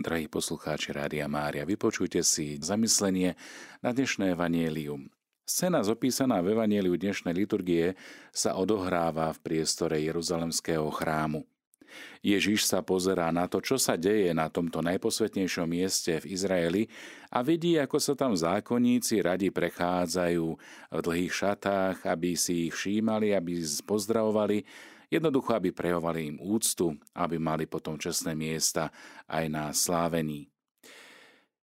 Drahí poslucháči Rádia Mária, vypočujte si zamyslenie na dnešné evanielium. Scéna zopísaná v evanieliu dnešnej liturgie sa odohráva v priestore Jeruzalemského chrámu. Ježiš sa pozerá na to, čo sa deje na tomto najposvetnejšom mieste v Izraeli a vidí, ako sa tam zákonníci radi prechádzajú v dlhých šatách, aby si ich všímali, aby pozdravovali Jednoducho, aby prejovali im úctu, aby mali potom čestné miesta aj na slávení.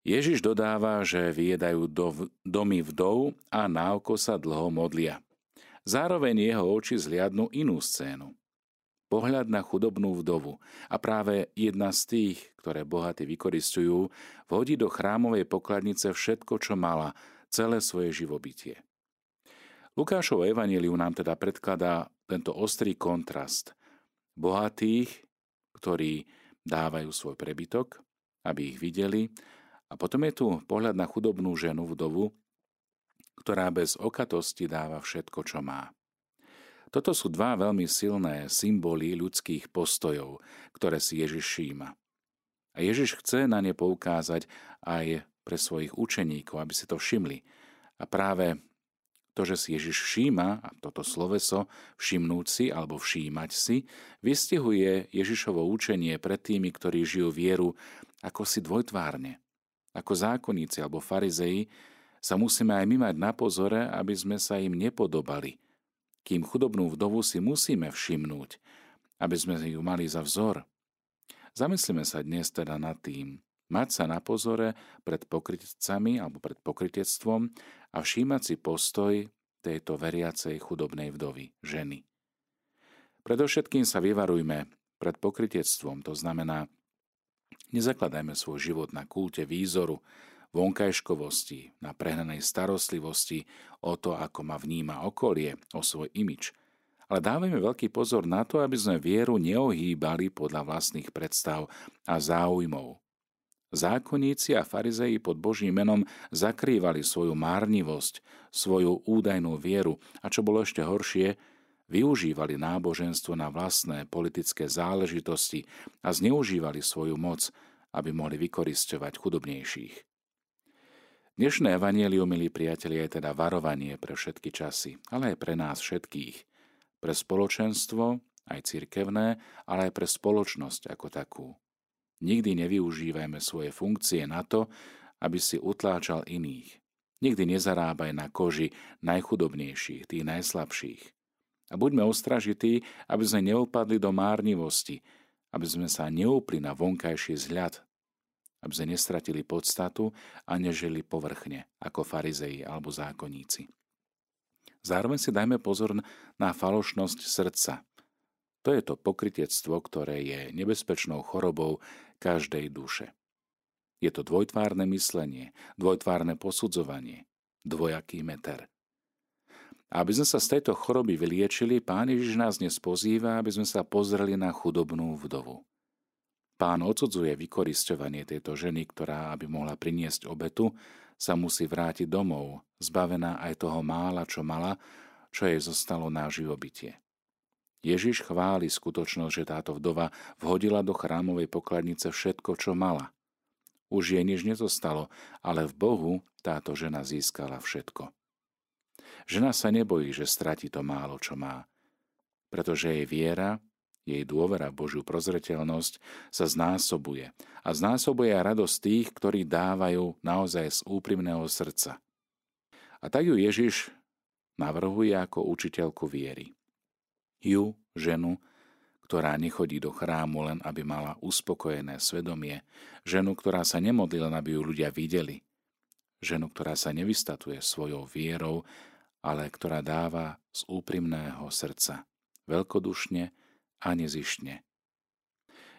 Ježiš dodáva, že vyjedajú do, domy vdov a na oko sa dlho modlia. Zároveň jeho oči zliadnú inú scénu. Pohľad na chudobnú vdovu a práve jedna z tých, ktoré bohaty vykoristujú, vhodí do chrámovej pokladnice všetko, čo mala, celé svoje živobytie. Lukášovo evaníliu nám teda predkladá tento ostrý kontrast bohatých, ktorí dávajú svoj prebytok, aby ich videli, a potom je tu pohľad na chudobnú ženu vdovu, ktorá bez okatosti dáva všetko, čo má. Toto sú dva veľmi silné symboly ľudských postojov, ktoré si Ježiš šíma. A Ježiš chce na ne poukázať aj pre svojich učeníkov, aby si to všimli. A práve to, že si Ježiš všíma, a toto sloveso všimnúť si alebo všímať si, vystihuje Ježišovo učenie pred tými, ktorí žijú vieru ako si dvojtvárne. Ako zákonníci alebo farizei sa musíme aj my mať na pozore, aby sme sa im nepodobali. Kým chudobnú vdovu si musíme všimnúť, aby sme ju mali za vzor. Zamyslíme sa dnes teda nad tým, mať sa na pozore pred pokrytcami alebo pred pokrytectvom a všímať si postoj tejto veriacej chudobnej vdovy, ženy. Predovšetkým sa vyvarujme pred pokrytectvom, to znamená, nezakladajme svoj život na kulte výzoru, vonkajškovosti, na prehnanej starostlivosti o to, ako ma vníma okolie, o svoj imič. Ale dávajme veľký pozor na to, aby sme vieru neohýbali podľa vlastných predstav a záujmov, Zákonníci a farizeji pod Božím menom zakrývali svoju márnivosť, svoju údajnú vieru a čo bolo ešte horšie, využívali náboženstvo na vlastné politické záležitosti a zneužívali svoju moc, aby mohli vykoristovať chudobnejších. Dnešné evanielium, milí priatelia, je teda varovanie pre všetky časy, ale aj pre nás všetkých. Pre spoločenstvo, aj cirkevné, ale aj pre spoločnosť ako takú. Nikdy nevyužívajme svoje funkcie na to, aby si utláčal iných. Nikdy nezarábaj na koži najchudobnejších, tých najslabších. A buďme ostražití, aby sme neupadli do márnivosti, aby sme sa neupli na vonkajší vzhľad, aby sme nestratili podstatu a nežili povrchne, ako farizei alebo zákonníci. Zároveň si dajme pozor na falošnosť srdca. To je to pokritectvo, ktoré je nebezpečnou chorobou, každej duše. Je to dvojtvárne myslenie, dvojtvárne posudzovanie, dvojaký meter. Aby sme sa z tejto choroby vyliečili, Pán Ježiš nás dnes pozýva, aby sme sa pozreli na chudobnú vdovu. Pán odsudzuje vykoristovanie tejto ženy, ktorá, aby mohla priniesť obetu, sa musí vrátiť domov, zbavená aj toho mála, čo mala, čo jej zostalo na živobytie. Ježiš chváli skutočnosť, že táto vdova vhodila do chrámovej pokladnice všetko, čo mala. Už jej nič nezostalo, ale v Bohu táto žena získala všetko. Žena sa nebojí, že stratí to málo, čo má, pretože jej viera, jej dôvera v Božiu prozreteľnosť sa znásobuje a znásobuje radosť tých, ktorí dávajú naozaj z úprimného srdca. A tak ju Ježiš navrhuje ako učiteľku viery ju, ženu, ktorá nechodí do chrámu len aby mala uspokojené svedomie, ženu, ktorá sa nemodlila, aby ju ľudia videli, ženu, ktorá sa nevystatuje svojou vierou, ale ktorá dáva z úprimného srdca, veľkodušne a nezištne.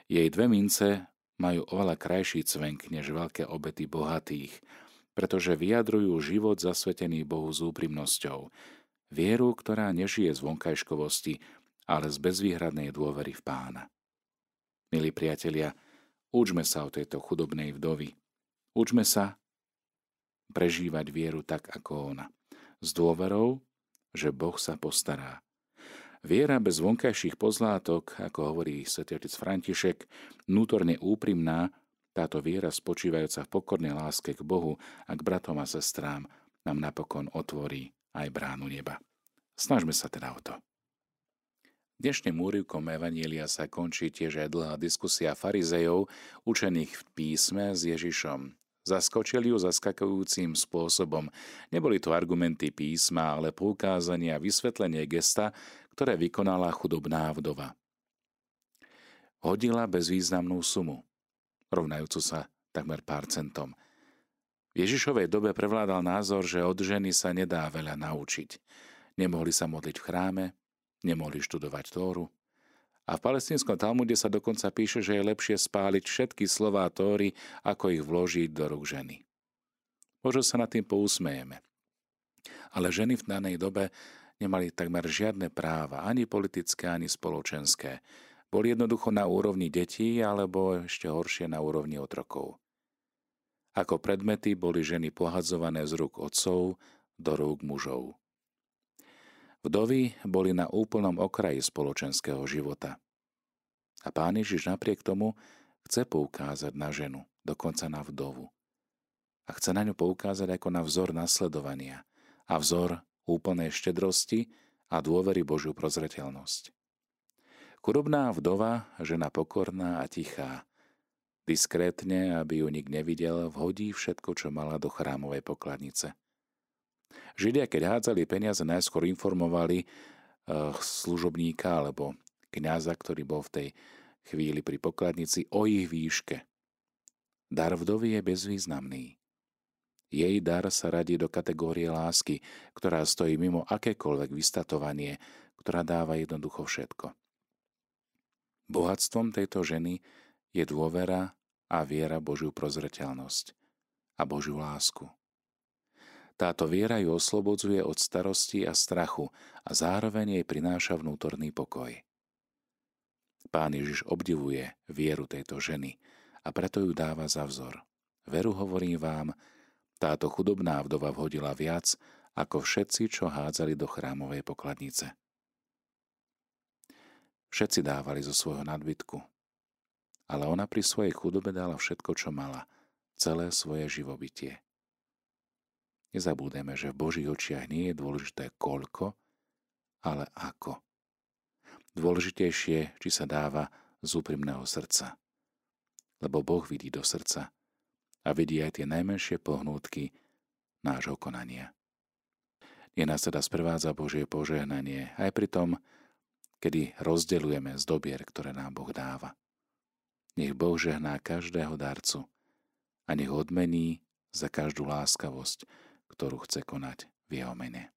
Jej dve mince majú oveľa krajší cvenk než veľké obety bohatých, pretože vyjadrujú život zasvetený Bohu s úprimnosťou, Vieru, ktorá nežije z vonkajškovosti, ale z bezvýhradnej dôvery v pána. Milí priatelia, učme sa o tejto chudobnej vdovy. Učme sa prežívať vieru tak ako ona. S dôverou, že Boh sa postará. Viera bez vonkajších pozlátok, ako hovorí svätý otec František, vnútorne úprimná, Táto viera spočívajúca v pokornej láske k Bohu a k bratom a sestrám nám napokon otvorí aj bránu neba. Snažme sa teda o to. Dnešným úrivkom Evanília sa končí tiež aj dlhá diskusia farizejov, učených v písme s Ježišom. Zaskočili ju zaskakujúcim spôsobom. Neboli to argumenty písma, ale poukázanie a vysvetlenie gesta, ktoré vykonala chudobná vdova. Hodila bezvýznamnú sumu rovnajúcu sa takmer pár centom. V Ježišovej dobe prevládal názor, že od ženy sa nedá veľa naučiť. Nemohli sa modliť v chráme, nemohli študovať Tóru. A v palestínskom Talmude sa dokonca píše, že je lepšie spáliť všetky slová Tóry, ako ich vložiť do rúk ženy. Možno sa nad tým pousmejeme. Ale ženy v danej dobe nemali takmer žiadne práva, ani politické, ani spoločenské boli jednoducho na úrovni detí alebo ešte horšie na úrovni otrokov. Ako predmety boli ženy pohadzované z rúk otcov do rúk mužov. Vdovy boli na úplnom okraji spoločenského života. A pán Ježiš napriek tomu chce poukázať na ženu, dokonca na vdovu. A chce na ňu poukázať ako na vzor nasledovania a vzor úplnej štedrosti a dôvery Božiu prozreteľnosť. Chudobná vdova, žena pokorná a tichá. Diskrétne, aby ju nik nevidel, vhodí všetko, čo mala do chrámovej pokladnice. Židia, keď hádzali peniaze, najskôr informovali uh, služobníka alebo kňaza, ktorý bol v tej chvíli pri pokladnici, o ich výške. Dar vdovy je bezvýznamný. Jej dar sa radí do kategórie lásky, ktorá stojí mimo akékoľvek vystatovanie, ktorá dáva jednoducho všetko. Bohatstvom tejto ženy je dôvera a viera Božiu prozreteľnosť a Božiu lásku. Táto viera ju oslobodzuje od starosti a strachu a zároveň jej prináša vnútorný pokoj. Pán Ježiš obdivuje vieru tejto ženy a preto ju dáva za vzor. Veru hovorím vám, táto chudobná vdova vhodila viac ako všetci, čo hádzali do chrámovej pokladnice. Všetci dávali zo svojho nadbytku. Ale ona pri svojej chudobe dala všetko, čo mala, celé svoje živobytie. Nezabúdeme, že v Božích očiach nie je dôležité koľko, ale ako. Dôležitejšie, či sa dáva z úprimného srdca. Lebo Boh vidí do srdca a vidí aj tie najmenšie pohnútky nášho konania. Nie nás teda sprevádza Božie požehnanie aj pri tom, kedy rozdeľujeme z dobier, ktoré nám Boh dáva. Nech Boh žehná každého darcu a nech odmení za každú láskavosť, ktorú chce konať v jeho mene.